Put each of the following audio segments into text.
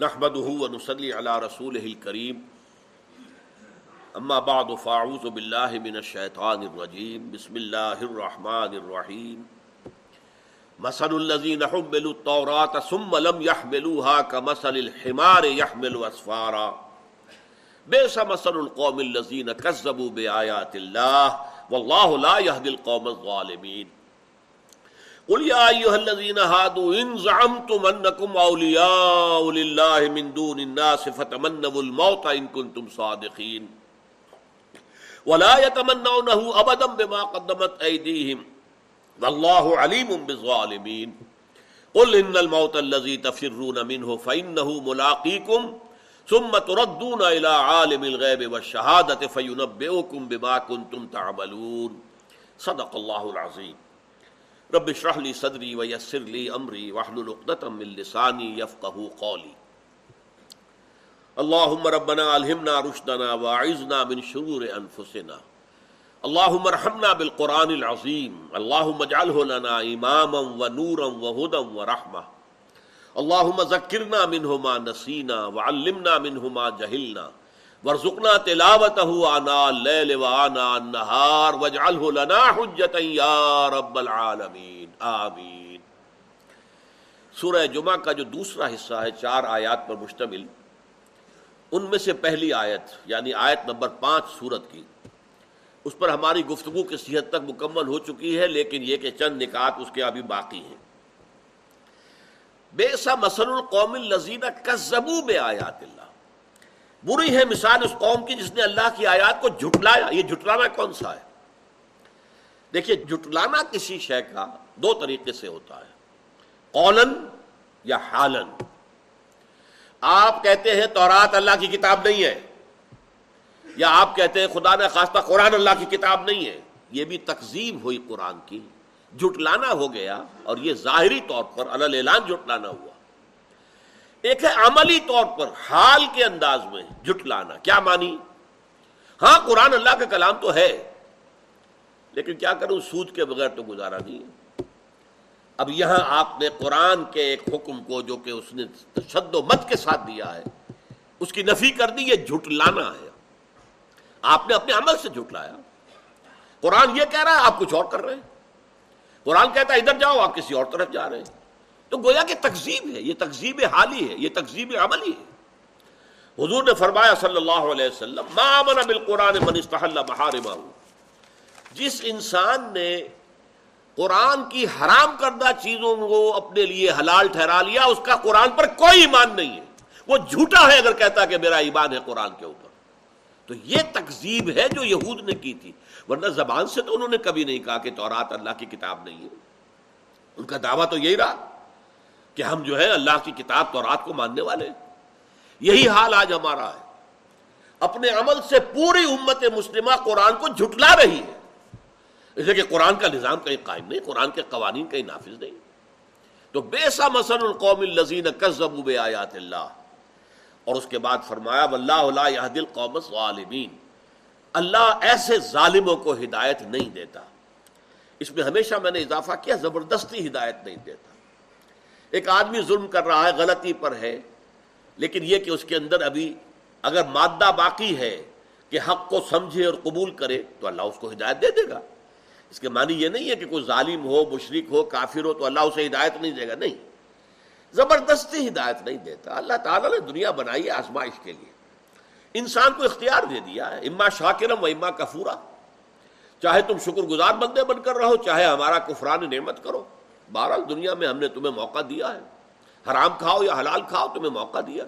نحمده ونصلي على رسوله الكريم. اما بعد فاعوذ بالله من الشيطان الرجيم. بسم الله الرحمن الرحيم. مثل الذين حملوا التوراة ثم لم يحملوها كمثل الحمار يحمل اسفارا بئس مثل القوم الذين كذبوا بآيات الله والله لا يهدي القوم الظالمين. قل يا ايها الذين هادوا ان زعمتم انكم اولياء لله من دون الناس، فتمنوا الموت ان كنتم صادقين. ولا يتمنونه ابدا بما قدمت ايديهم والله عليم بالظالمين. قل ان الموت الذي تفرون منه فانه ملاقيكم، ثم تردون الى عالم الغيب والشهاده فينبئكم بما كنتم تعملون. صدق الله العظيم. رب اشرح لي صدري ويسر لي امري واحلل عقدة من لساني يفقهوا قولي. اللهم ربنا الهمنا رشدنا واعذنا من شرور انفسنا اللهم ارحمنا بالقران العظيم. اللهم اجعله لنا اماما ونورا وهدى ورحمه اللهم ذكرنا منه ما نسينا وعلمنا منه ما جهلنا. ورزقنا تلاوته آناء اللیل و النہار واجعله لنا حجتا یا رب العالمین آمین سورہ جمعہ کا جو دوسرا حصہ ہے، چار آیات پر مشتمل، ان میں سے پہلی آیت یعنی آیت نمبر پانچ سورت کی، اس پر ہماری گفتگو کی صحت تک مکمل ہو چکی ہے، لیکن یہ کہ چند نکات اس کے ابھی باقی ہیں۔ بے سا مسل القوم الزین کزبو بے آیات اللہ۔ بری ہے مثال اس قوم کی جس نے اللہ کی آیات کو جھٹلایا. یہ جھٹلانا کون سا ہے؟ دیکھیے، جھٹلانا کسی شے کا دو طریقے سے ہوتا ہے۔ قولن یا حالن۔ آپ کہتے ہیں تورات اللہ کی کتاب نہیں ہے، یا آپ کہتے ہیں خدا نے خاصہ قرآن اللہ کی کتاب نہیں ہے۔ یہ بھی تقزیم ہوئی قرآن کی۔ جھٹلانا ہو گیا اور یہ ظاہری طور پر اللہ اعلان جھٹلانا ہوا۔ ایک ہے عملی طور پر حال کے انداز میں جھٹلانا۔ کیا مانی؟ ہاں قرآن اللہ کا کلام تو ہے، لیکن کیا کروں؟ سود کے بغیر تو گزارا نہیں۔ اب یہاں آپ نے قرآن کے ایک حکم کو جو کہ اس نے شد و مت کے ساتھ دیا ہے، اس کی نفی کر دی، یہ جھٹلانا ہے۔ آپ نے اپنے عمل سے جھٹلایا۔ قرآن یہ کہہ رہا ہے، آپ کچھ اور کر رہے ہیں۔ قرآن کہتا ہے، ادھر جاؤ، آپ کسی اور طرف جا رہے ہیں۔ تو گویا کہ تقزیب ہے، یہ تقزیب حالی ہے، یہ تقزیب عملی ہے۔ حضور نے فرمایا صلی اللہ علیہ وسلم، ما من بالقرآن من استحل محارمہ۔ جس انسان نے قرآن کی حرام کردہ چیزوں کو اپنے لیے حلال ٹھہرا لیا، اس کا قرآن پر کوئی ایمان نہیں ہے۔ وہ جھوٹا ہے اگر کہتا کہ میرا ایمان ہے قرآن کے اوپر۔ تو یہ تقزیب ہے جو یہود نے کی تھی۔ ورنہ زبان سے تو انہوں نے کبھی نہیں کہا کہ تورات اللہ کی کتاب نہیں ہے۔ ان کا دعویٰ تو یہی رہا۔ کہ ہم جو ہے اللہ کی کتاب تو رات کو ماننے والے یہی حال آج ہمارا ہے۔ اپنے عمل سے پوری امت مسلمہ قرآن کو جھٹلا رہی ہے۔ اس لیے کہ قرآن کا نظام کہیں قائم نہیں، قرآن کے قوانین کہیں نافذ نہیں۔ تو بے سا مسن القوم الزین کزب آیات اللہ۔ اور اس کے بعد فرمایا اللہ قوم غالبین اللہ ایسے ظالموں کو ہدایت نہیں دیتا۔ اس میں ہمیشہ میں نے اضافہ کیا، زبردستی ہدایت نہیں دیتا۔ ایک آدمی ظلم کر رہا ہے، غلطی پر ہے، لیکن یہ کہ اس کے اندر ابھی اگر مادہ باقی ہے کہ حق کو سمجھے اور قبول کرے، تو اللہ اس کو ہدایت دے دے گا۔ اس کے معنی یہ نہیں ہے کہ کوئی ظالم ہو مشرق ہو، کافر ہو، تو اللہ اسے ہدایت نہیں دے گا۔ نہیں، زبردستی ہدایت نہیں دیتا۔ اللہ تعالیٰ نے دنیا بنائی ہے آزمائش کے لیے۔ انسان کو اختیار دے دیا ہے۔ اما شاکرم و اما کفورا۔ چاہے تم شکر گزار بندے بن کر رہو، چاہے ہمارا کفران نعمت کرو۔ بہرحال دنیا میں ہم نے تمہیں موقع دیا ہے۔ حرام کھاؤ یا حلال کھاؤ، تمہیں موقع دیا۔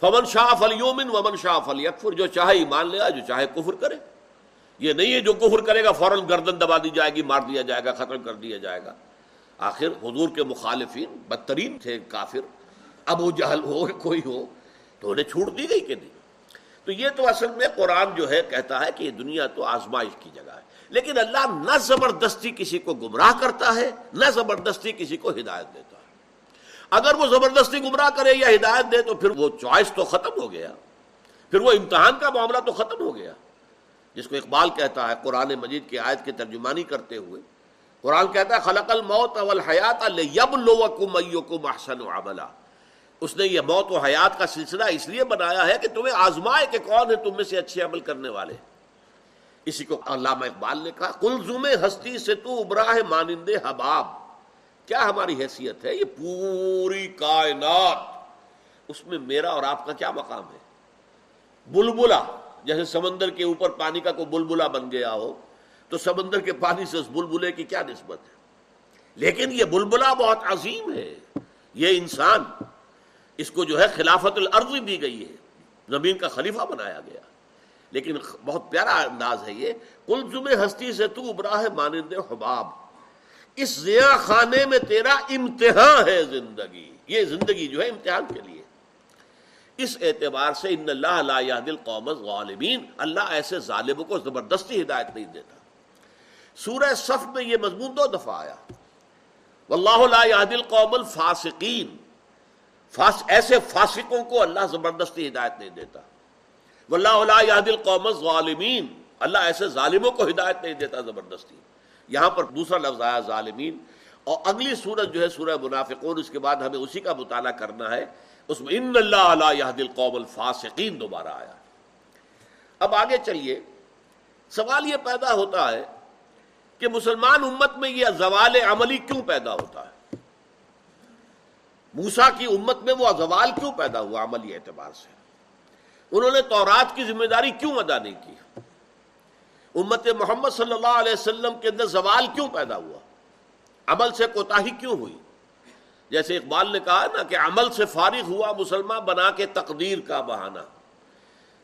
فمن شاہ فل یومن ومن شاہ فل یکفر جو چاہے ایمان لے جو چاہے کفر کرے۔ یہ نہیں ہے جو کفر کرے گا، فوراً گردن دبا دی جائے گی، مار دیا جائے گا ختم کر دیا جائے گا۔ آخر حضور کے مخالفین بدترین تھے، کافر۔ اب وہ جہل ہو، کوئی ہو، تو انہیں چھوٹ دی گئی کہ نہیں۔ تو یہ تو اصل میں قرآن جو ہے کہتا ہے کہ یہ دنیا تو آزمائش کی جگہ ہے۔ لیکن اللہ نہ زبردستی کسی کو گمراہ کرتا ہے، نہ زبردستی کسی کو ہدایت دیتا ہے۔ اگر وہ زبردستی گمراہ کرے یا ہدایت دے تو پھر وہ چوائس تو ختم ہو گیا۔ پھر وہ امتحان کا معاملہ تو ختم ہو گیا۔ جس کو اقبال کہتا ہے، قرآن مجید کی آیت کی ترجمانی کرتے ہوئے، قرآن کہتا ہے، خلق الموت اول حیات یب لو کو اس نے یہ موت و حیات کا سلسلہ اس لیے بنایا ہے کہ تمہیں آزمائے کہ کون ہے، تم میں سے اچھے عمل کرنے والے۔ اسی کو علامہ اقبال نے کہا کلزم ہستی سے تو ابراہ مانندے حباب۔ کیا ہماری حیثیت ہے؟ یہ پوری کائنات۔ اس میں میرا اور آپ کا کیا مقام ہے؟ بلبلا جیسے سمندر کے اوپر پانی کا کوئی بلبلا بن گیا ہو، تو سمندر کے پانی سے اس بلبلے کی کیا نسبت ہے؟ لیکن یہ بلبلا بہت عظیم ہے۔ یہ انسان، اس کو جو ہے خلافت الارض دی گئی ہے۔ زمین کا خلیفہ بنایا گیا۔ لیکن بہت پیارا انداز ہے یہ۔ کل ہستی سے تو ابراہ مانند حباب۔ اس زیا خانے میں تیرا امتحان ہے زندگی۔ یہ زندگی جو ہے امتحان کے لیے۔ اس اعتبار سے ان اللہ لا دل قوم غالبین اللہ ایسے ظالموں کو زبردستی ہدایت نہیں دیتا۔ سورہ صف میں یہ مضمون دو دفعہ آیا۔ واللہ لا يهدي القوم الفاسقین۔ فاس ایسے فاسقوں کو اللہ زبردستی ہدایت نہیں دیتا۔ واللہ لا القوم الظالمین۔ اللہ ایسے ظالموں کو ہدایت نہیں دیتا، زبردستی۔ یہاں پر دوسرا لفظ آیا، ظالمین۔ اور اگلی سورت جو ہے، سورہ منافقون، اس کے بعد ہمیں اسی کا مطالعہ کرنا ہے۔ اس میں ان اللہ لا يهدي القوم الفاسقین، دوبارہ آیا۔ اب آگے چلیے۔ سوال یہ پیدا ہوتا ہے کہ مسلمان امت میں یہ زوال عملی کیوں پیدا ہوتا ہے؟ موسا کی امت میں وہ زوال کیوں پیدا ہوا عملی اعتبار سے؟ انہوں نے تورات کی ذمہ داری کیوں ادا نہیں کی؟ امت محمد صلی اللہ علیہ وسلم کے اندر زوال کیوں پیدا ہوا؟ عمل سے کوتا کیوں ہوئی؟ جیسے اقبال نے کہا نا کہ عمل سے فارغ ہوا مسلمان بنا کے تقدیر کا بہانہ۔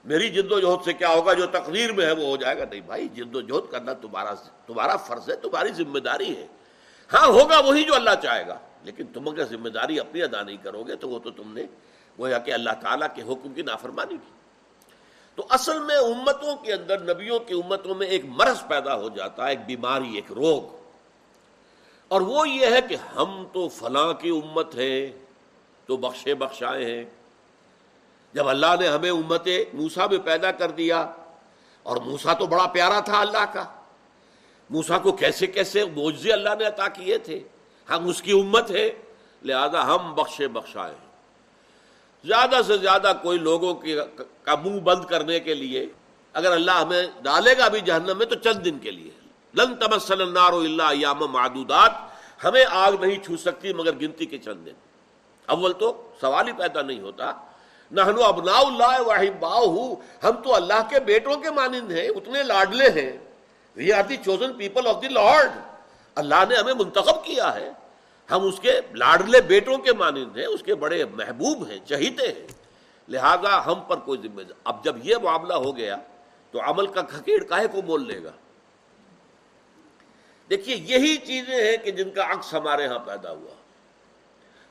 میری جد و جہد سے کیا ہوگا جو تقدیر میں ہے وہ ہو جائے گا؟ نہیں بھائی، جد و جہد کرنا تمہارا تمہارا فرض ہے، تمہاری ذمہ داری ہے۔ ہاں ہوگا وہی جو اللہ چاہے گا، لیکن تم اگر ذمہ داری اپنی ادا نہیں کرو گے تو وہ تو تم نے گویا کہ اللہ تعالیٰ کے حکم کی نافرمانی کی۔ تو اصل میں امتوں کے اندر، نبیوں کی امتوں میں ایک مرض پیدا ہو جاتا ہے، ایک بیماری، ایک روگ۔ اور وہ یہ ہے کہ ہم تو فلاں کی امت ہے تو بخشے بخشائے ہیں۔ جب اللہ نے ہمیں امت موسا میں پیدا کر دیا، اور موسا تو بڑا پیارا تھا اللہ کا۔ موسا کو کیسے کیسے موجے اللہ نے عطا کیے تھے۔ ہم اس کی امت ہے لہذا ہم بخشے بخشائے ہیں۔ زیادہ سے زیادہ کوئی لوگوں کا منہ بند کرنے کے لیے اگر اللہ ہمیں ڈالے گا بھی جہنم میں تو چند دن کے لیے۔ لن تمسل النار اللہ ایام معدودات۔ ہمیں آگ نہیں چھو سکتی مگر گنتی کے چند دن۔ اول تو سوال ہی پیدا نہیں ہوتا۔ نہنو ابنا اللہ واحب ہم تو اللہ کے بیٹوں کے مانند ہیں، اتنے لاڈلے ہیں۔ We are the chosen people of the Lord اللہ نے ہمیں منتخب کیا ہے۔ ہم اس کے لاڈلے بیٹوں کے مانند ہیں، اس کے بڑے محبوب ہیں، چہیتے ہیں۔ لہذا ہم پر کوئی ذمہ دار اب جب یہ معاملہ ہو گیا، تو عمل کا کھکیڑ کاہے کو بول لے گا؟ دیکھیے، یہی چیزیں ہیں کہ جن کا عکس ہمارے ہاں پیدا ہوا۔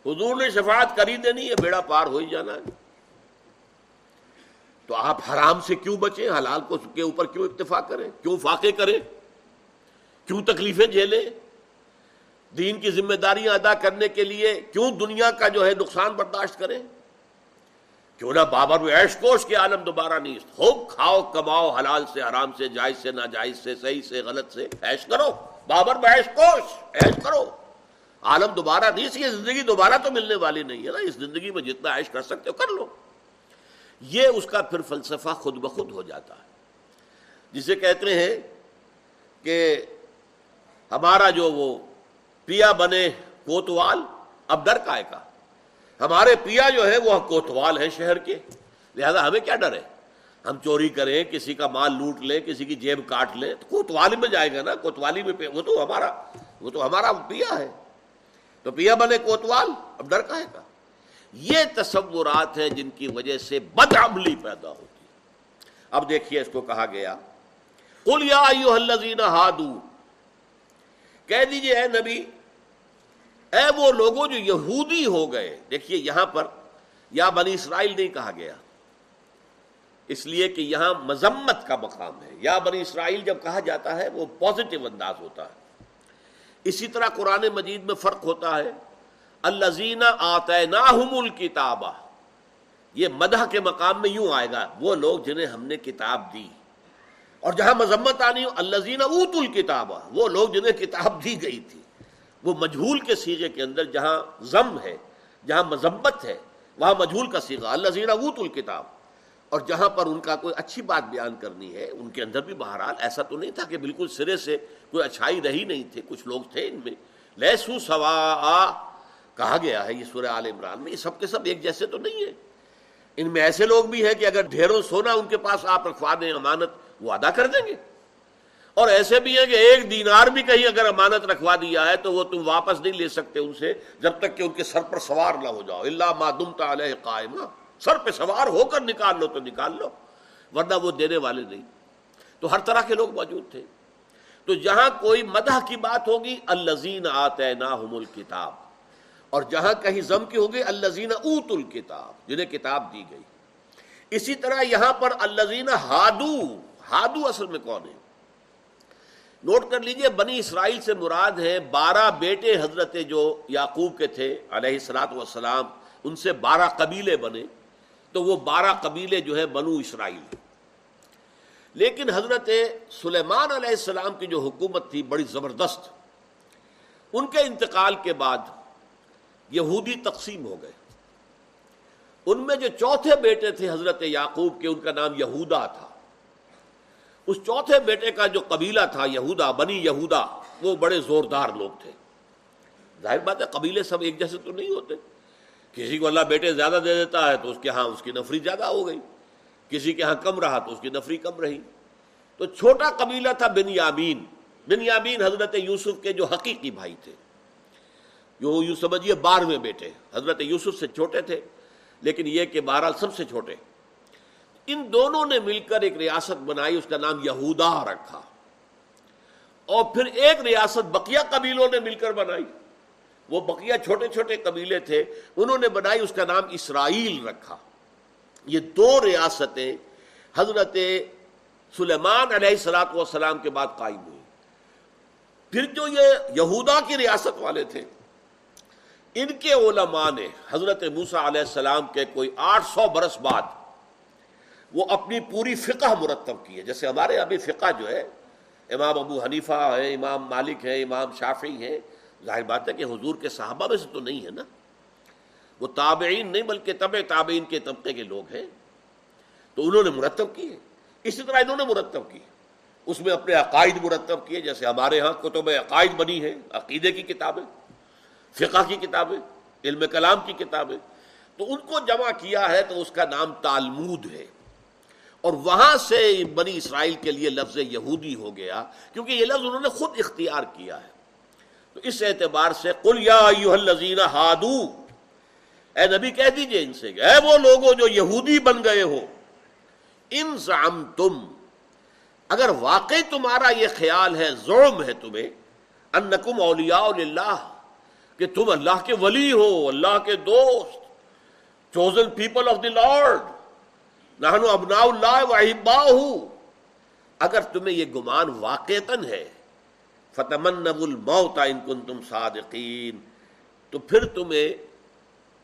حضور نے شفاعت کری دینی ہے بیڑا پار ہو ہی جانا ہے۔ تو آپ حرام سے کیوں بچیں؟ حلال کو کے اوپر کیوں اتفاق کریں؟ کیوں فاقے کریں؟ کیوں تکلیفیں جھیلیں؟ دین کی ذمہ داریاں ادا کرنے کے لیے کیوں دنیا کا جو ہے نقصان برداشت کریں؟ کیوں نہ بابر میں ایش کوش کے عالم دوبارہ نہیں خوب کھاؤ، کماؤ، حلال سے حرام سے، جائز سے، ناجائز سے، صحیح سے، غلط سے ایش کرو۔ بابر میں ایش کوش ایش کرو۔ عالم دوبارہ نہیں سی زندگی دوبارہ تو ملنے والی نہیں ہے نا۔ اس زندگی میں جتنا ایش کر سکتے ہو، کر لو۔ یہ اس کا پھر فلسفہ خود بخود ہو جاتا ہے۔ جسے کہتے ہیں کہ ہمارا جو وہ پیا بنے کوتوال اب ڈر کا کا؟ ہمارے پیا جو ہے وہ کوتوال ہے شہر کے۔ لہذا ہمیں کیا ڈر ہے؟ ہم چوری کریں، کسی کا مال لوٹ لیں، کسی کی جیب کاٹ لیں، تو کوتوالی میں جائے گا نا؟ کوتوالی میں وہ تو ہمارا وہ تو ہمارا پیا ہے۔ تو پیا بنے کوتوال، اب ڈر کا کا؟ یہ تصورات ہیں جن کی وجہ سے بدعملی پیدا ہوتی ہے۔ اب دیکھیے اس کو کہا گیا۔ قل یا الذین ہادو۔ کہہ دیجیے اے نبی اے وہ لوگوں جو یہودی ہو گئے، دیکھیے یہاں پر یا بنی اسرائیل نہیں کہا گیا۔ اس لیے کہ یہاں مذمت کا مقام ہے۔ یا بنی اسرائیل جب کہا جاتا ہے، وہ پازیٹو انداز ہوتا ہے۔ اسی طرح قرآن مجید میں فرق ہوتا ہے الزین آتے الکتاب یہ مدح کے مقام میں یوں آئے گا، وہ لوگ جنہیں ہم نے کتاب دی۔ اور جہاں مذمت آنی ہو الزین اوت الکتاب وہ لوگ جنہیں کتاب دی گئی تھی۔ وہ مجہول کے سیرے کے اندر جہاں ضم ہے، جہاں مذمت ہے، وہاں مجھول کا سیگا اللہ زیرہ اوت الکتاب۔ اور جہاں پر ان کا کوئی اچھی بات بیان کرنی ہے، ان کے اندر بھی بہرحال ایسا تو نہیں تھا کہ بالکل سرے سے کوئی اچھائی رہی نہیں تھے کچھ لوگ تھے ان میں۔ لہسو سوا کہا گیا ہے یہ سورہ عال عمران میں، یہ سب کے سب ایک جیسے تو نہیں ہے ان میں ایسے لوگ بھی ہیں کہ اگر ڈھیروں سونا ان کے پاس آپ رکھوا دیں امانت، وہ ادا کر دیں گے۔ اور ایسے بھی ہیں کہ ایک دینار بھی کہیں اگر امانت رکھوا دیا ہے تو وہ تم واپس نہیں لے سکتے ان سے جب تک کہ ان کے سر پر سوار نہ ہو جاؤ۔ اللہ مادم تعالی قائمہ سر پہ سوار ہو کر نکال لو تو نکال لو، ورنہ وہ دینے والے نہیں۔ تو ہر طرح کے لوگ موجود تھے۔ تو جہاں کوئی مدح کی بات ہوگی الزین آتے الکتاب اور جہاں کہیں ضم کی ہوگی الزین اوت الکتاب جنہیں کتاب دی گئی۔ اسی طرح یہاں پر الزین ہادو ہادو اصل میں کون ہے؟ نوٹ کر لیجیے، بنی اسرائیل سے مراد ہے بارہ بیٹے حضرت جو یعقوب کے تھے، علیہ السلاط والسلام، ان سے بارہ قبیلے بنے، تو وہ بارہ قبیلے جو ہے بنو اسرائیل لیکن حضرت سلیمان علیہ السلام کی جو حکومت تھی بڑی زبردست۔ ان کے انتقال کے بعد یہودی تقسیم ہو گئے۔ ان میں جو چوتھے بیٹے تھے حضرت یعقوب کے، ان کا نام یہودا تھا۔ اس چوتھے بیٹے کا جو قبیلہ تھا، یہودا، بنی یہودا، وہ بڑے زوردار لوگ تھے۔ ظاہر بات ہے، قبیلے سب ایک جیسے تو نہیں ہوتے۔ کسی کو اللہ بیٹے زیادہ دے دیتا ہے تو اس کے ہاں اس کی نفری زیادہ ہو گئی۔ کسی کے ہاں کم رہا تو اس کی نفری کم رہی۔ تو چھوٹا قبیلہ تھا بن یامین بن یامین حضرت یوسف کے جو حقیقی بھائی تھے۔ جو یوں سمجھیے، بارہویں بیٹے۔ حضرت یوسف سے چھوٹے تھے، لیکن یہ کہ بہرحال سب سے چھوٹے۔ ان دونوں نے مل کر ایک ریاست بنائی، اس کا نام یہودا رکھا۔ اور پھر ایک ریاست بقیہ قبیلوں نے مل کر بنائی۔ وہ بقیہ چھوٹے چھوٹے قبیلے تھے، انہوں نے بنائی، اس کا نام اسرائیل رکھا۔ یہ دو ریاستیں حضرت سلیمان علیہ السلاط والسلام کے بعد قائم ہوئی۔ پھر جو یہ یہودا کی ریاست والے تھے، ان کے علماء نے حضرت موسا علیہ السلام کے کوئی آٹھ سو برس بعد وہ اپنی پوری فقہ مرتب کی ہے۔ جیسے ہمارے ابھی فقہ جو ہے، امام ابو حنیفہ ہے امام مالک ہے امام شافی ہے ظاہر بات ہے کہ حضور کے صحابہ میں سے تو نہیں ہے نا۔ وہ تابعین نہیں بلکہ طب تابعین کے طبقے کے لوگ ہیں۔ تو انہوں نے مرتب کیے اسی طرح انہوں نے مرتب کی اس میں اپنے عقائد مرتب کیے۔ جیسے ہمارے ہاں کتب عقائد بنی ہے عقیدے کی کتابیں، فقہ کی کتابیں، علم کلام کی کتابیں۔ تو ان کو جمع کیا ہے تو اس کا نام تالمود ہے۔ اور وہاں سے بنی اسرائیل کے لیے لفظ یہودی ہو گیا، کیونکہ یہ لفظ انہوں نے خود اختیار کیا ہے۔ تو اس اعتبار سے قل یا الذین ہادو، اے نبی کہہ دیجیے ان سے اے وہ لوگوں جو یہودی بن گئے ہو، ان تم اگر واقعی تمہارا یہ خیال ہے ظلم ہے تمہیں، انکم اولیاء اللہ کہ تم اللہ کے ولی ہو، اللہ کے دوست chosen people of the Lord نہنو ابنا اللہ واحبا اگر تمہیں یہ گمان واقعتاً ہے فتمن الموت ان کن تم صادقین، تو پھر تمہیں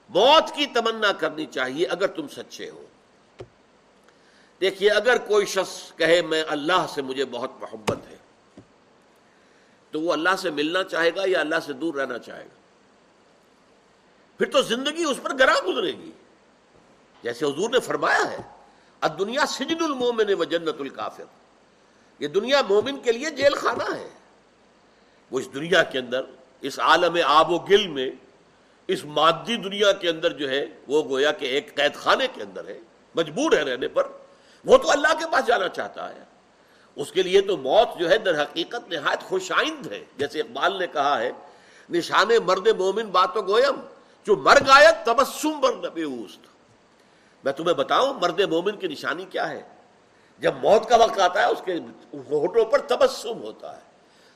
موت کی تمنا کرنی چاہیے اگر تم سچے ہو۔ دیکھیے، اگر کوئی شخص کہے، میں اللہ سے مجھے بہت محبت ہے، تو وہ اللہ سے ملنا چاہے گا یا اللہ سے دور رہنا چاہے گا؟ پھر تو زندگی اس پر گراں گزرے گی۔ جیسے حضور نے فرمایا ہے دنیا سجن المومن و جنت الکافر۔ یہ دنیا مومن کے لیے جیل خانہ ہے۔ وہ اس دنیا کے اندر، اس عالم آب و گل میں، اس مادی دنیا کے اندر جو ہے، وہ گویا کہ ایک قید خانے کے اندر ہے، مجبور ہے رہنے پر۔ وہ تو اللہ کے پاس جانا چاہتا ہے۔ اس کے لیے تو موت جو ہے، در حقیقت نہایت خوش آئند ہے۔ جیسے اقبال نے کہا ہے، نشان مرد مومن باتوں گویم جو مر گایا تبسم بر نبی اوست۔ میں تمہیں بتاؤں مرد مومن کی نشانی کیا ہے؟ جب موت کا وقت آتا ہے، اس کے ہوٹوں پر تبسم ہوتا ہے،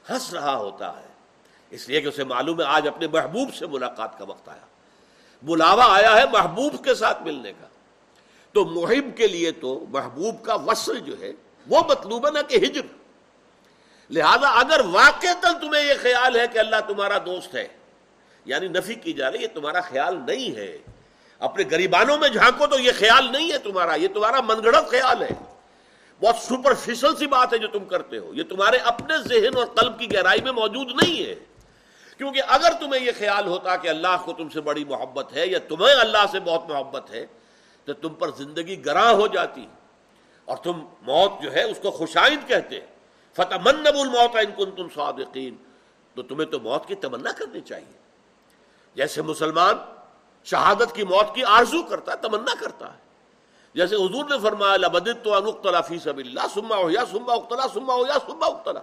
ہنس رہا ہوتا ہے۔ اس لیے کہ اسے معلوم ہے آج اپنے محبوب سے ملاقات کا وقت آیا۔ بلاوا آیا ہے محبوب کے ساتھ ملنے کا۔ تو محب کے لیے تو محبوب کا وصل جو ہے، وہ مطلوب ہے نا کہ ہجر۔ لہذا اگر واقع تمہیں یہ خیال ہے کہ اللہ تمہارا دوست ہے یعنی نفی کی جا رہی یہ تمہارا خیال نہیں ہے۔ اپنے گریبانوں میں جھانکو تو یہ خیال نہیں ہے تمہارا، یہ تمہارا من گڑت خیال ہے۔ بہت سپرفیشل سی بات ہے جو تم کرتے ہو۔ یہ تمہارے اپنے ذہن اور قلب کی گہرائی میں موجود نہیں ہے۔ کیونکہ اگر تمہیں یہ خیال ہوتا کہ اللہ کو تم سے بڑی محبت ہے یا تمہیں اللہ سے بہت محبت ہے، تو تم پر زندگی گراں ہو جاتی۔ اور تم موت جو ہے، اس کو خوشائند کہتے فتح من الموت ان کن تم صادقین تو تمہیں تو موت کی تمنا کرنی چاہیے۔ جیسے مسلمان شہادت کی موت کی آرزو کرتا ہے، تمنا کرتا ہے۔ جیسے حضور نے فرمایا، لبدت تو انختلا فی سب اللہ سما ہو یا سما اختلا سما ہو یا سما اختلا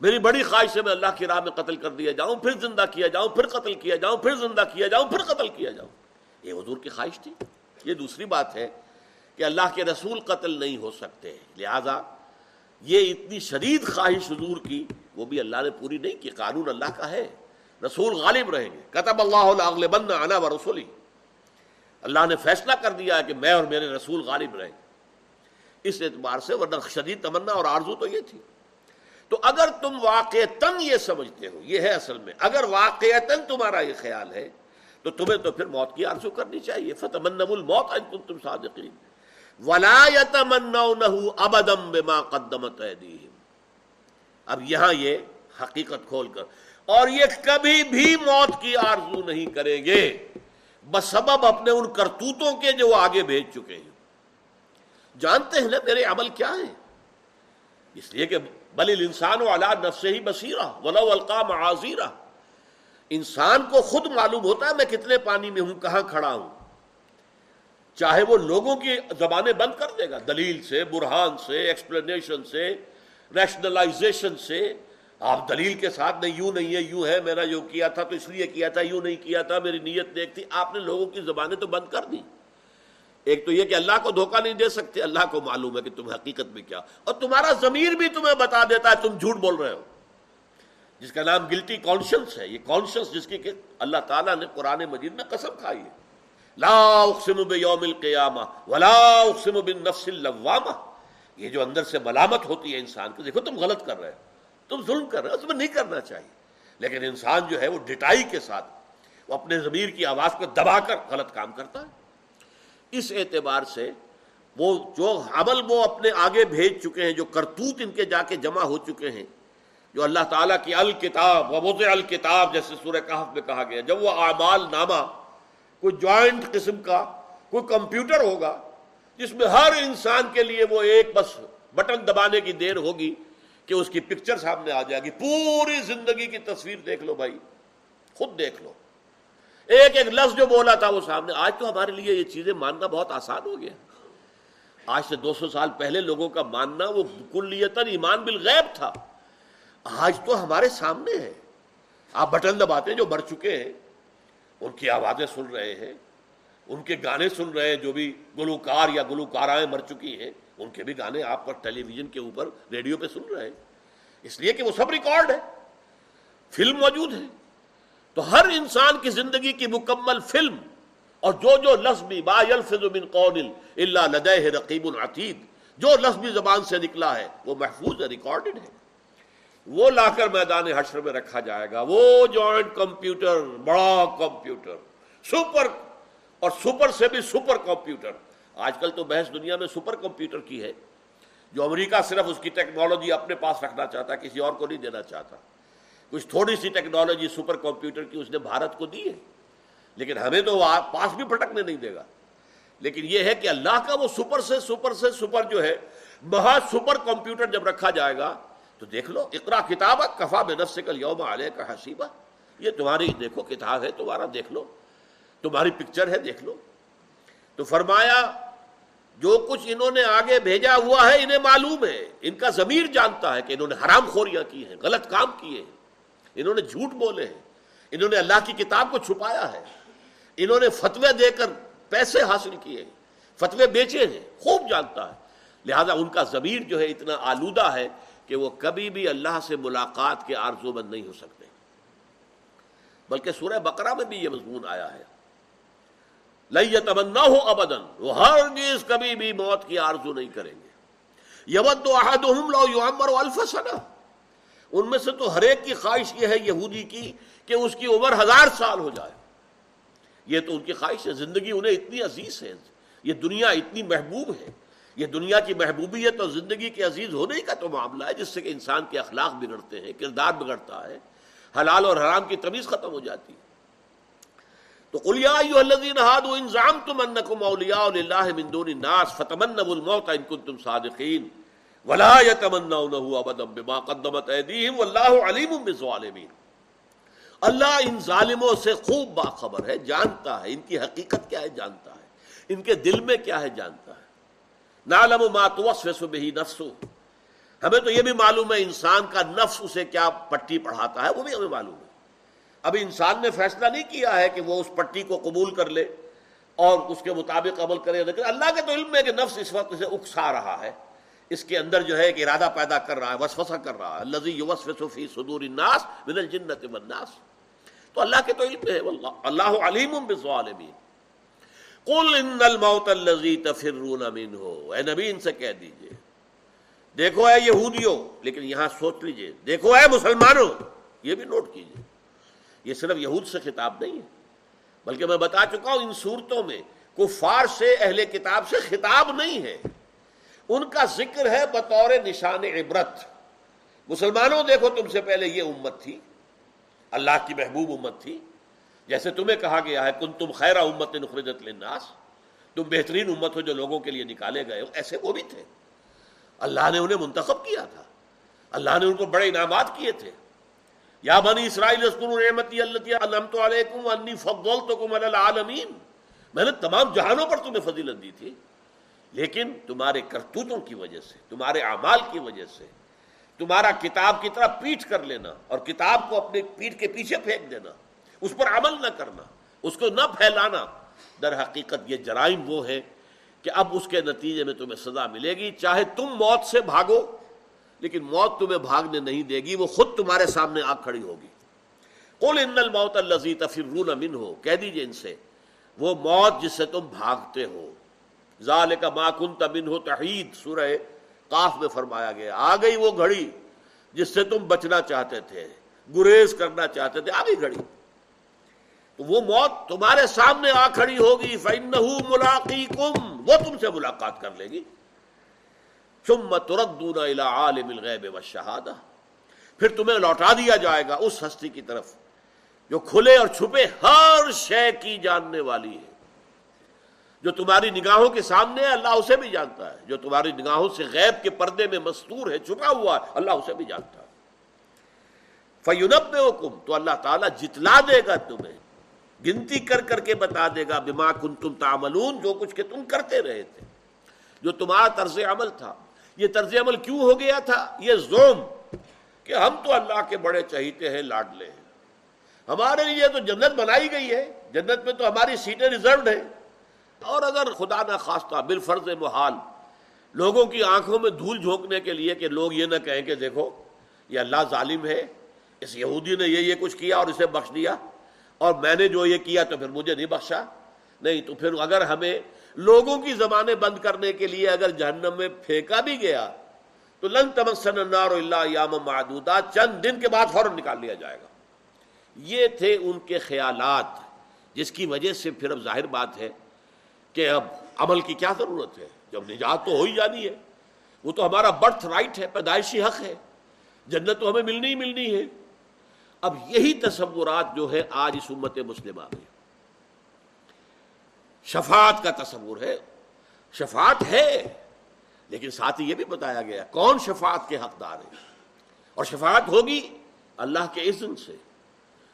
میری بڑی خواہش ہے، میں اللہ کی راہ میں قتل کر دیا جاؤں، پھر زندہ کیا جاؤں، پھر قتل کیا جاؤں، پھر زندہ کیا جاؤں، پھر قتل کیا جاؤں۔ یہ حضور کی خواہش تھی۔ یہ دوسری بات ہے کہ اللہ کے رسول قتل نہیں ہو سکتے۔ لہذا یہ اتنی شدید خواہش حضور کی، وہ بھی اللہ نے پوری نہیں کی، قانون اللہ کا ہے۔ رسول غالب رہیں گے۔ کتب اللہ بند آنا و رسولی۔ اللہ نے فیصلہ کر دیا ہے کہ میں اور میرے رسول غالب رہیں گے۔ اس اعتبار سے ورنہ شدید تمنا اور آرزو تو یہ تھی۔ تو اگر تم واقعتاً یہ سمجھتے ہو، یہ ہے اصل میں، اگر واقعتاً تمہارا یہ خیال ہے، تو تمہیں تو پھر موت کی آرزو کرنی چاہیے۔ فتح الموت تم صادقین ولا يتمنونه ابدا بما قدمت ايديهم اب یہاں یہ حقیقت کھول کر اور یہ کبھی بھی موت کی آرزو نہیں کریں گے۔ بسبب اپنے ان کرتوتوں کے جو وہ آگے بھیج چکے ہیں۔ جانتے ہیں نا میرے عمل کیا ہے اس لیے کہ بل انسان و نفس ہی بصیرہ، ولو القا معذیرہ انسان کو خود معلوم ہوتا ہے میں کتنے پانی میں ہوں، کہاں کھڑا ہوں۔ چاہے وہ لوگوں کی زبانیں بند کر دے گا، دلیل سے، برہان سے ایکسپلینیشن سے ریشنلائزیشن سے۔ آپ دلیل کے ساتھ نہیں، یوں نہیں ہے، یوں ہے، میرا جو کیا تھا، تو اس لیے کیا تھا، یوں نہیں کیا تھا، میری نیت دیکھ تھی۔ آپ نے لوگوں کی زبانیں تو بند کر دی ایک تو یہ کہ اللہ کو دھوکہ نہیں دے سکتے، اللہ کو معلوم ہے کہ تم حقیقت میں کیا۔ اور تمہارا ضمیر بھی تمہیں بتا دیتا ہے، تم جھوٹ بول رہے ہو۔ جس کا نام گلٹی کانشنس ہے، یہ کانشنس جس کی کہ اللہ تعالیٰ نے قرآن مجید میں قسم کھائی ہے۔ لا اقسم بیوم القیامہ ولا اقسم بالنفس اللوامہ۔ یہ جو اندر سے ملامت ہوتی ہے انسان کو، دیکھو تم غلط کر رہے ہو۔ تم ظلم کر رہے ہو تمہیں نہیں کرنا چاہیے۔ لیکن انسان جو ہے وہ ڈٹائی کے ساتھ وہ اپنے ضمیر کی آواز کو دبا کر غلط کام کرتا ہے۔ اس اعتبار سے وہ جو عمل وہ اپنے آگے بھیج چکے ہیں، جو کرتوت ان کے جا کے جمع ہو چکے ہیں، جو اللہ تعالیٰ کی الکتاب وبوز الکتاب جیسے سورہ کہف میں کہا گیا، جب وہ اعمال نامہ، کوئی جوائنٹ قسم کا، کوئی کمپیوٹر ہوگا، جس میں ہر انسان کے لیے وہ ایک بس بٹن دبانے کی دیر ہوگی کہ اس کی پکچر سامنے آ جائے گی۔ پوری زندگی کی تصویر دیکھ لو بھائی۔ خود دیکھ لو۔ ایک ایک لفظ جو بولا تھا وہ سامنے۔ آج تو ہمارے لیے یہ چیزیں ماننا بہت آسان ہو گیا۔ آج سے دو سو سال پہلے لوگوں کا ماننا وہ کلیتاً ایمان بالغیب تھا۔ آج تو ہمارے سامنے ہے۔ آپ بٹن دباتے جو مر چکے ہیں، ان کی آوازیں سن رہے ہیں۔ ان کے گانے سن رہے ہیں، جو بھی گلوکار یا گلوکارائیں مر چکی ہیں، ان کے بھی گانے آپ پر ٹیلی ویژن کے اوپر ریڈیو پہ سن رہے ہیں۔ اس لیے کہ وہ سب ریکارڈ ہے فلم موجود ہے۔ تو ہر انسان کی زندگی کی مکمل فلم اور جو جو لفظ بھی با يلفظ من قول الا لديه رقیب العتید جو لفظ بھی زبان سے نکلا ہے، وہ محفوظ ہے، ریکارڈڈ ہے۔ وہ لا کر میدان حشر میں رکھا جائے گا۔ وہ جوائنٹ کمپیوٹر، بڑا کمپیوٹر، سپر اور سپر سے بھی سپر کمپیوٹر۔ آج کل تو بحث دنیا میں سپر کمپیوٹر کی ہے۔ جو امریکہ صرف اس کی ٹیکنالوجی اپنے پاس رکھنا چاہتا، کسی اور کو نہیں دینا چاہتا۔ کچھ تھوڑی سی ٹیکنالوجی سپر کمپیوٹر کی اس نے بھارت کو دی ہے۔ لیکن ہمیں تو پاس بھی پھٹکنے نہیں دے گا۔ لیکن یہ ہے کہ اللہ کا وہ سپر سے سپر سے سپر جو ہے، مہا سپر کمپیوٹر جب رکھا جائے گا، تو دیکھ لو، اقرا کتاب کفا بے نفس کل یوم علیہ کا حسیبہ یہ تمہاری، دیکھو، کتاب ہے، تمہارا دیکھ لو۔ تمہاری پکچر ہے، دیکھ لو۔ تو فرمایا، جو کچھ انہوں نے آگے بھیجا ہوا ہے، انہیں معلوم ہے۔ ان کا ضمیر جانتا ہے کہ انہوں نے حرام خوریاں کی ہیں، غلط کام کیے ہیں۔ انہوں نے جھوٹ بولے ہیں۔ انہوں نے اللہ کی کتاب کو چھپایا ہے۔ انہوں نے فتوے دے کر پیسے حاصل کیے ہیں۔ فتوے بیچے ہیں، خوب جانتا ہے۔ لہذا ان کا ضمیر جو ہے اتنا آلودہ ہے کہ وہ کبھی بھی اللہ سے ملاقات کے آرزو مند نہیں ہو سکتے۔ بلکہ سورہ بقرہ میں بھی یہ مضمون آیا ہے۔ لئی تمنا ہو ابدن وہ ہر چیز کبھی بھی موت کی آرزو نہیں کریں گے۔ یمت لو یو الفسنا ان میں سے تو ہر ایک کی خواہش یہ ہے یہودی کی کہ اس کی عمر ہزار سال ہو جائے۔ یہ تو ان کی خواہش ہے، زندگی انہیں اتنی عزیز ہے۔ یہ دنیا اتنی محبوب ہے۔ یہ دنیا کی محبوبیت اور زندگی کے عزیز ہونے کا تو معاملہ ہے، جس سے کہ انسان کے اخلاق بگڑتے ہیں، کردار بگڑتا ہے۔ حلال اور حرام کی تمیز ختم ہو جاتی ہے۔ تو قلیا الذین هادوا ان زعمتم انکم اولیاء للہ من دون الناس فتمنوا الموت ان کنتم صادقین ولا يتمنونه ابدا بما قدمت ایدیہم واللہ علیم بالظالمین۔ اللہ ان ظالموں سے خوب باخبر ہے، جانتا ہے، ان کی حقیقت کیا ہے جانتا ہے، ان کے دل میں کیا ہے جانتا ہے۔ نعلم ما توسوس به نفسه ہمیں تو یہ بھی معلوم ہے انسان کا نفس اسے کیا پٹی پڑھاتا ہے، وہ بھی ہمیں معلوم ہے۔ ابھی انسان نے فیصلہ نہیں کیا ہے کہ وہ اس پٹی کو قبول کر لے اور اس کے مطابق عمل کرے لیکن اللہ کے تو علم ہے کہ نفس اس وقت اسے اکسا رہا ہے۔ اس کے اندر جو ہے ایک ارادہ پیدا کر رہا ہے، وسوسہ کر رہا ہے۔ الذی یوسوس فی صدور الناس من الجنۃ والناس۔ تو اللہ کے تو علم ہے، واللہ، اللہ علیم بالظالمین۔ قل ان الموت الذی تفرون منه اے نبی، ان سے کہہ دیجیے۔ دیکھو اے یہودیوں، لیکن یہاں سوچ لیجیے۔ دیکھو اے مسلمانوں، یہ بھی نوٹ کیجیے۔ یہ صرف یہود سے خطاب نہیں ہے، بلکہ میں بتا چکا ہوں ان صورتوں میں کفار سے اہل کتاب سے خطاب نہیں ہے۔ ان کا ذکر ہے بطور نشان عبرت۔ مسلمانوں، دیکھو تم سے پہلے یہ امت تھی، اللہ کی محبوب امت تھی۔ جیسے تمہیں کہا گیا ہے کن تم خیر امت نخرجت للناس۔ تم بہترین امت ہو جو لوگوں کے لیے نکالے گئے ہو۔ ایسے وہ بھی تھے۔ اللہ نے انہیں منتخب کیا تھا۔ اللہ نے ان کو بڑے انعامات کیے تھے۔ یا بنی اسرائیل نعمتی اللہ علیکم انی فضلتکم علی العالمین۔ میں نے تمام جہانوں پر تمہیں فضیلت دی تھی۔ لیکن تمہارے کرتوتوں کی وجہ سے، تمہارے اعمال کی وجہ سے، تمہارا کتاب کی طرح پیٹ کر لینا اور کتاب کو اپنے پیٹ کے پیچھے پھینک دینا، اس پر عمل نہ کرنا، اس کو نہ پھیلانا۔ در حقیقت یہ جرائم وہ ہے کہ اب اس کے نتیجے میں تمہیں سزا ملے گی، چاہے تم موت سے بھاگو لیکن موت تمہیں بھاگنے نہیں دے گی، وہ خود تمہارے سامنے آ کھڑی ہوگی۔ قل ان الموت الذی تفرون منه۔ ہو کہہ دیجیے ان سے، وہ موت جس سے تم بھاگتے ہو۔ ذالک ما کنت منه تحید سورہ قاف میں فرمایا گیا، آ گئی وہ گھڑی جس سے تم بچنا چاہتے تھے، گریز کرنا چاہتے تھے، آ گئی گھڑی۔ تو وہ موت تمہارے سامنے آ کھڑی ہوگی، فَإِنَّهُ مُلَاقِيكُمْ۔ وہ تم سے ملاقات کر لے گی۔ ثم تردون الى عالم الغیب والشہادہ پھر تمہیں لوٹا دیا جائے گا اس ہستی کی طرف، جو کھلے اور چھپے ہر شے کی جاننے والی ہے۔ جو تمہاری نگاہوں کے سامنے ہے، اللہ اسے بھی جانتا ہے۔ جو تمہاری نگاہوں سے غیب کے پردے میں مستور ہے، چھپا ہوا ہے، اللہ اسے بھی جانتا ہے۔ فیونب حکم تو اللہ تعالیٰ جتلا دے گا تمہیں۔ گنتی کر کر کے بتا دے گا، بما کن تم تعملون، جو کچھ کہ تم کرتے رہے تھے۔ جو تمہارا طرز عمل تھا۔ یہ طرز عمل کیوں ہو گیا تھا؟ یہ زوم کہ ہم تو اللہ کے بڑے چہیتے ہیں لاڈلے ہیں۔ ہمارے لیے تو جنت بنائی گئی ہے۔ جنت میں تو ہماری سیٹیں ریزروڈ ہیں۔ اور اگر خدا نہ خواستہ بالفرض محال لوگوں کی آنکھوں میں دھول جھونکنے کے لیے کہ لوگ یہ نہ کہیں کہ دیکھو، یہ اللہ ظالم ہے، اس یہودی نے یہ یہ کچھ کیا اور اسے بخش دیا اور میں نے جو یہ کیا تو پھر مجھے نہیں بخشا۔ نہیں تو پھر اگر ہمیں لوگوں کی زبانیں بند کرنے کے لیے اگر جہنم میں پھینکا بھی گیا، تو لن تمسن النار اللہ یام معدودہ، چند دن کے بعد فوراً نکال لیا جائے گا۔ یہ تھے ان کے خیالات، جس کی وجہ سے پھر اب ظاہر بات ہے کہ اب عمل کی کیا ضرورت ہے؟ جب نجات تو ہو ہی جانی ہے۔ وہ تو ہمارا برتھ رائٹ ہے، پیدائشی حق ہے۔ جنت تو ہمیں ملنی ہی ملنی ہے۔ اب یہی تصورات جو ہے آج اس امت مسلمہ میں۔ شفاعت کا تصور ہے، شفاعت ہے، لیکن ساتھ ہی یہ بھی بتایا گیا، کون شفاعت کے حقدار ہے اور شفاعت ہوگی اللہ کے اذن سے۔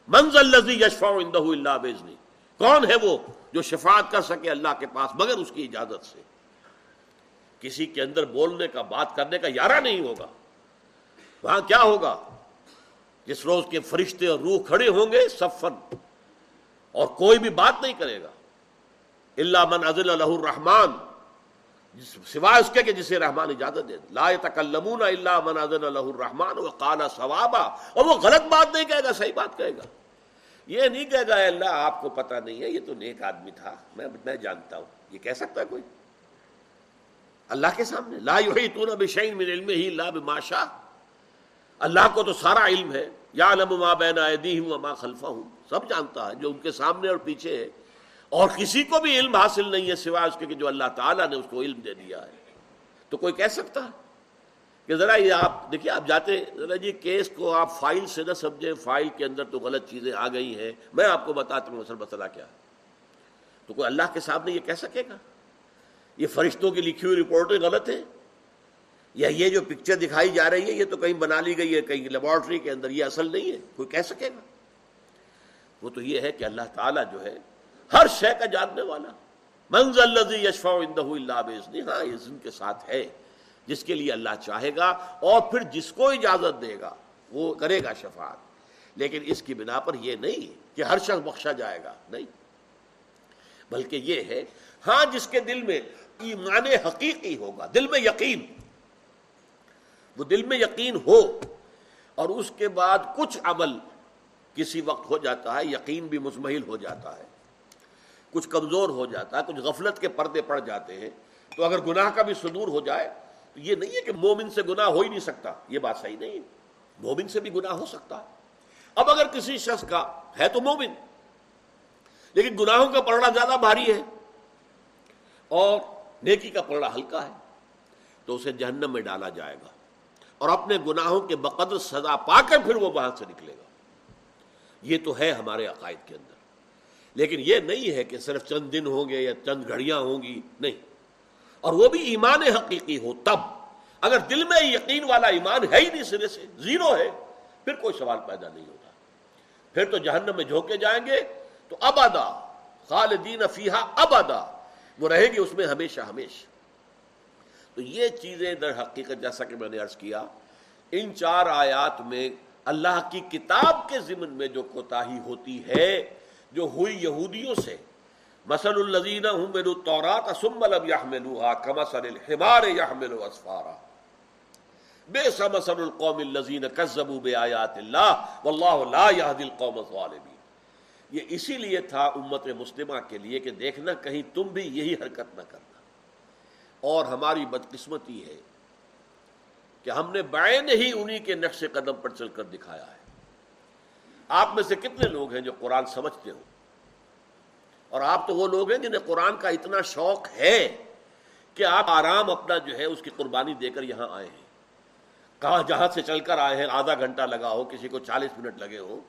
منزل لذی یشفا اللہ بزنی کون ہے وہ جو شفاعت کر سکے اللہ کے پاس مگر اس کی اجازت سے؟ کسی کے اندر بولنے کا، بات کرنے کا یارہ نہیں ہوگا۔ وہاں کیا ہوگا؟ جس روز کے فرشتے اور روح کھڑے ہوں گے سفن اور کوئی بھی بات نہیں کرے گا۔ اللہ من ازل اللہ الرحمان سوائے اس کے کہ جسے رحمان اجازت دے لا تکلمون اللہ من ازل اللہ الرحمان وہ کالا ثوابا. اور وہ غلط بات نہیں کہے گا، صحیح بات کہے گا. یہ نہیں کہے گا اللہ، آپ کو پتہ نہیں ہے، یہ تو نیک آدمی تھا. میں میں جانتا ہوں. یہ کہہ سکتا ہے کوئی؟ اللہ کے سامنے. لا یحیطون بشیء من علمه الا بما شاء. اللہ کو تو سارا علم ہے. یا علم ما بین ایدیہم وما خلفہم. سب جانتا ہے، جو ان کے سامنے اور پیچھے ہے. اور کسی کو بھی علم حاصل نہیں ہے سوائے اس کے کہ جو اللہ تعالیٰ نے اس کو علم دے دیا ہے۔ تو کوئی کہہ سکتا ہے کہ ذرا یہ آپ دیکھیے، آپ جاتے ذرا جی کیس کو آپ فائل سے نہ سمجھیں، فائل کے اندر تو غلط چیزیں آ گئی ہیں۔ میں آپ کو بتاتا ہوں اصل مسئلہ کیا تو کوئی اللہ کے سامنے یہ کہہ سکے گا؟ یہ فرشتوں کی لکھی ہوئی رپورٹیں غلط ہیں؟ یا یہ جو پکچر دکھائی جا رہی ہے، یہ تو کہیں بنا لی گئی ہے، کہیں لیبارٹری کے اندر یہ اصل نہیں ہے؟ کوئی کہہ سکے گا؟ وہ تو یہ ہے کہ اللہ تعالیٰ جو ہے ہر شے کا جاننے والا۔ منزل یشفا اللہ ہاں یہ کے ساتھ ہے۔ جس کے لیے اللہ چاہے گا اور پھر جس کو اجازت دے گا، وہ کرے گا شفاعت۔ لیکن اس کی بنا پر یہ نہیں کہ ہر شخص بخشا جائے گا، نہیں۔ بلکہ یہ ہے ہاں جس کے دل میں ایمان حقیقی ہوگا، دل میں یقین۔ وہ دل میں یقین ہو اور اس کے بعد کچھ عمل کسی وقت ہو جاتا ہے، یقین بھی مزمحل ہو جاتا ہے۔ کچھ کمزور ہو جاتا ہے کچھ غفلت کے پردے پڑ جاتے ہیں، تو اگر گناہ کا بھی صدور ہو جائے، تو یہ نہیں ہے کہ مومن سے گناہ ہو ہی نہیں سکتا، یہ بات صحیح نہیں مومن سے بھی گناہ ہو سکتا۔ ہے اب اگر کسی شخص کا، ہے تو مومن، لیکن گناہوں کا پڑنا زیادہ بھاری ہے اور نیکی کا پڑنا ہلکا ہے، تو اسے جہنم میں ڈالا جائے گا اور اپنے گناہوں کے بقدر سزا پا کر پھر وہ وہاں سے نکلے گا۔ یہ تو ہے ہمارے عقائد کے اندر۔ لیکن یہ نہیں ہے کہ صرف چند دن ہوں گے یا چند گھڑیاں ہوں گی، نہیں۔ اور وہ بھی ایمان حقیقی ہو تب۔ اگر دل میں یقین والا ایمان ہے ہی نہیں، سرے سے زیرو ہے، پھر کوئی سوال پیدا نہیں ہوتا۔ پھر تو جہنم میں جھونکے جائیں گے۔ تو ابادا خالدین فیحا ابادا وہ رہے گی اس میں ہمیشہ ہمیشہ۔ تو یہ چیزیں در حقیقت، جیسا کہ میں نے عرض کیا، ان چار آیات میں اللہ کی کتاب کے ضمن میں جو کوتاہی ہوتی ہے جو ہوئی یہودیوں سے. مسل الزین تورات اسمل اب یا کمسل الحمار یا اسفارا بے سمسل القوم الزین کزبو بے آیات اللہ واللہ لا يهدي القوم الظالمین. یہ اسی لیے تھا امت مسلمہ کے لیے کہ دیکھنا کہیں تم بھی یہی حرکت نہ کرنا. اور ہماری بدقسمتی ہے کہ ہم نے بائن ہی انہی کے نقش قدم پر چل کر دکھایا ہے. آپ میں سے کتنے لوگ ہیں جو قرآن سمجھتے ہو اور آپ تو وہ لوگ ہیں جنہیں قرآن کا اتنا شوق ہے کہ آپ آرام اپنا جو ہے اس کی قربانی دے کر یہاں آئے ہیں۔ کہاں جہاں سے چل کر آئے ہیں، آدھا گھنٹہ لگا ہو، کسی کو چالیس منٹ لگے ہو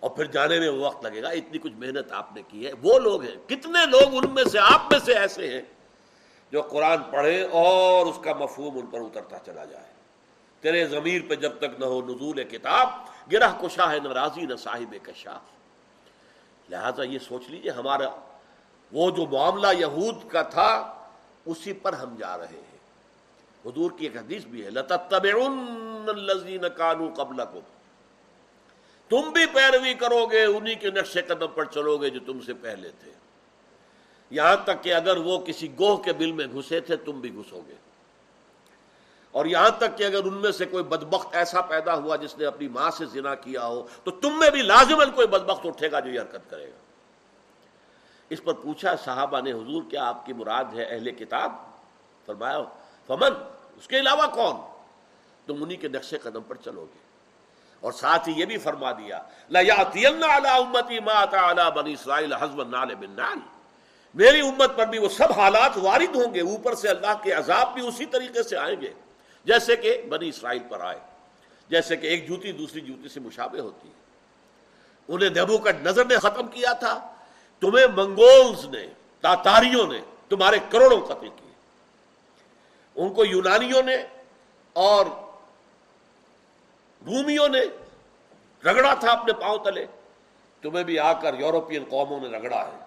اور پھر جانے میں وقت لگے گا۔ اتنی کچھ محنت آپ نے کی ہے۔ وہ لوگ ہیں۔ کتنے لوگ ان میں سے، آپ میں سے ایسے ہیں جو قرآن پڑھے اور اس کا مفہوم ان پر اترتا چلا جائے۔ تیرے ضمیر پہ جب تک نہ ہو نزول کتاب گرہ کشا ہے نہ راضی نہ صاحب کشاف۔ لہذا یہ سوچ لیجیے ہمارا وہ جو معاملہ یہود کا تھا، اسی پر ہم جا رہے ہیں۔ حضور کی ایک حدیث بھی ہے کانو قبل تم بھی پیروی کرو گے، انہی کے نقش قدم پر چلو گے جو تم سے پہلے تھے۔ یہاں تک کہ اگر وہ کسی گوہ کے بل میں گھسے تھے، تم بھی گھسو گے۔ اور یہاں تک کہ اگر ان میں سے کوئی بدبخت ایسا پیدا ہوا جس نے اپنی ماں سے زنا کیا ہو، تو تم میں بھی لازمن کوئی بدبخت اٹھے گا جو یہ حرکت کرے گا۔ اس پر پوچھا صحابہ نے، حضور، کیا آپ کی مراد ہے اہل کتاب؟ فرمایا، فمن، اس کے علاوہ کون؟ تم انہی کے نقش قدم پر چلو گے۔ اور ساتھ ہی یہ بھی فرما دیا بنی اسرائیل نال بن نال میری امت پر بھی وہ سب حالات وارد ہوں گے، اوپر سے اللہ کے عذاب بھی اسی طریقے سے آئیں گے۔ جیسے کہ بنی اسرائیل پر آئے، جیسے کہ ایک جوتی دوسری جوتی سے مشابہ ہوتی ہے۔ انہیں نبو کا نظر نے ختم کیا تھا، تمہیں منگولز نے، تاتاریوں نے تمہارے کروڑوں قتل کیے۔ ان کو یونانیوں نے اور رومیوں نے رگڑا تھا اپنے پاؤں تلے۔ تمہیں بھی آ کر یورپین قوموں نے رگڑا ہے۔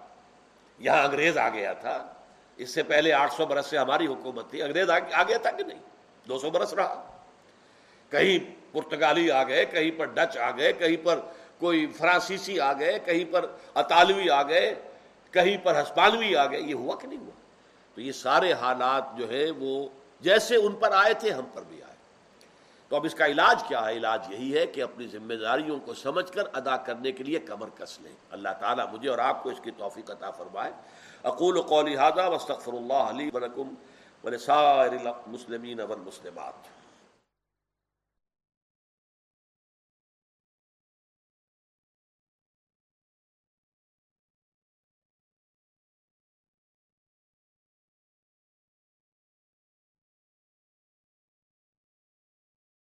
یہاں انگریز آ گیا تھا۔ اس سے پہلے آٹھ سو برس سے ہماری حکومت تھی۔ انگریز آ گیا تھا کہ نہیں؟ دو سو برس رہا۔ کہیں پرتگالی آ گئے، کہیں پر ڈچ آ گئے، کہیں پر کوئی فرانسیسی آ گئے، کہیں پر اطالوی آ گئے، کہیں پر ہسپانوی آ گئے۔ یہ ہوا کہ نہیں ہوا؟ تو یہ سارے حالات جو ہے وہ جیسے ان پر آئے تھے، ہم پر بھی آئے۔ تو اب اس کا علاج کیا ہے؟ علاج یہی ہے کہ اپنی ذمہ داریوں کو سمجھ کر ادا کرنے کے لیے کمر کس لیں۔ اللہ تعالیٰ مجھے اور آپ کو اس کی توفیق عطا فرمائے۔ اقول قولی وسطر اللہ علی ولکم ولسائر المسلمین والمسلمات.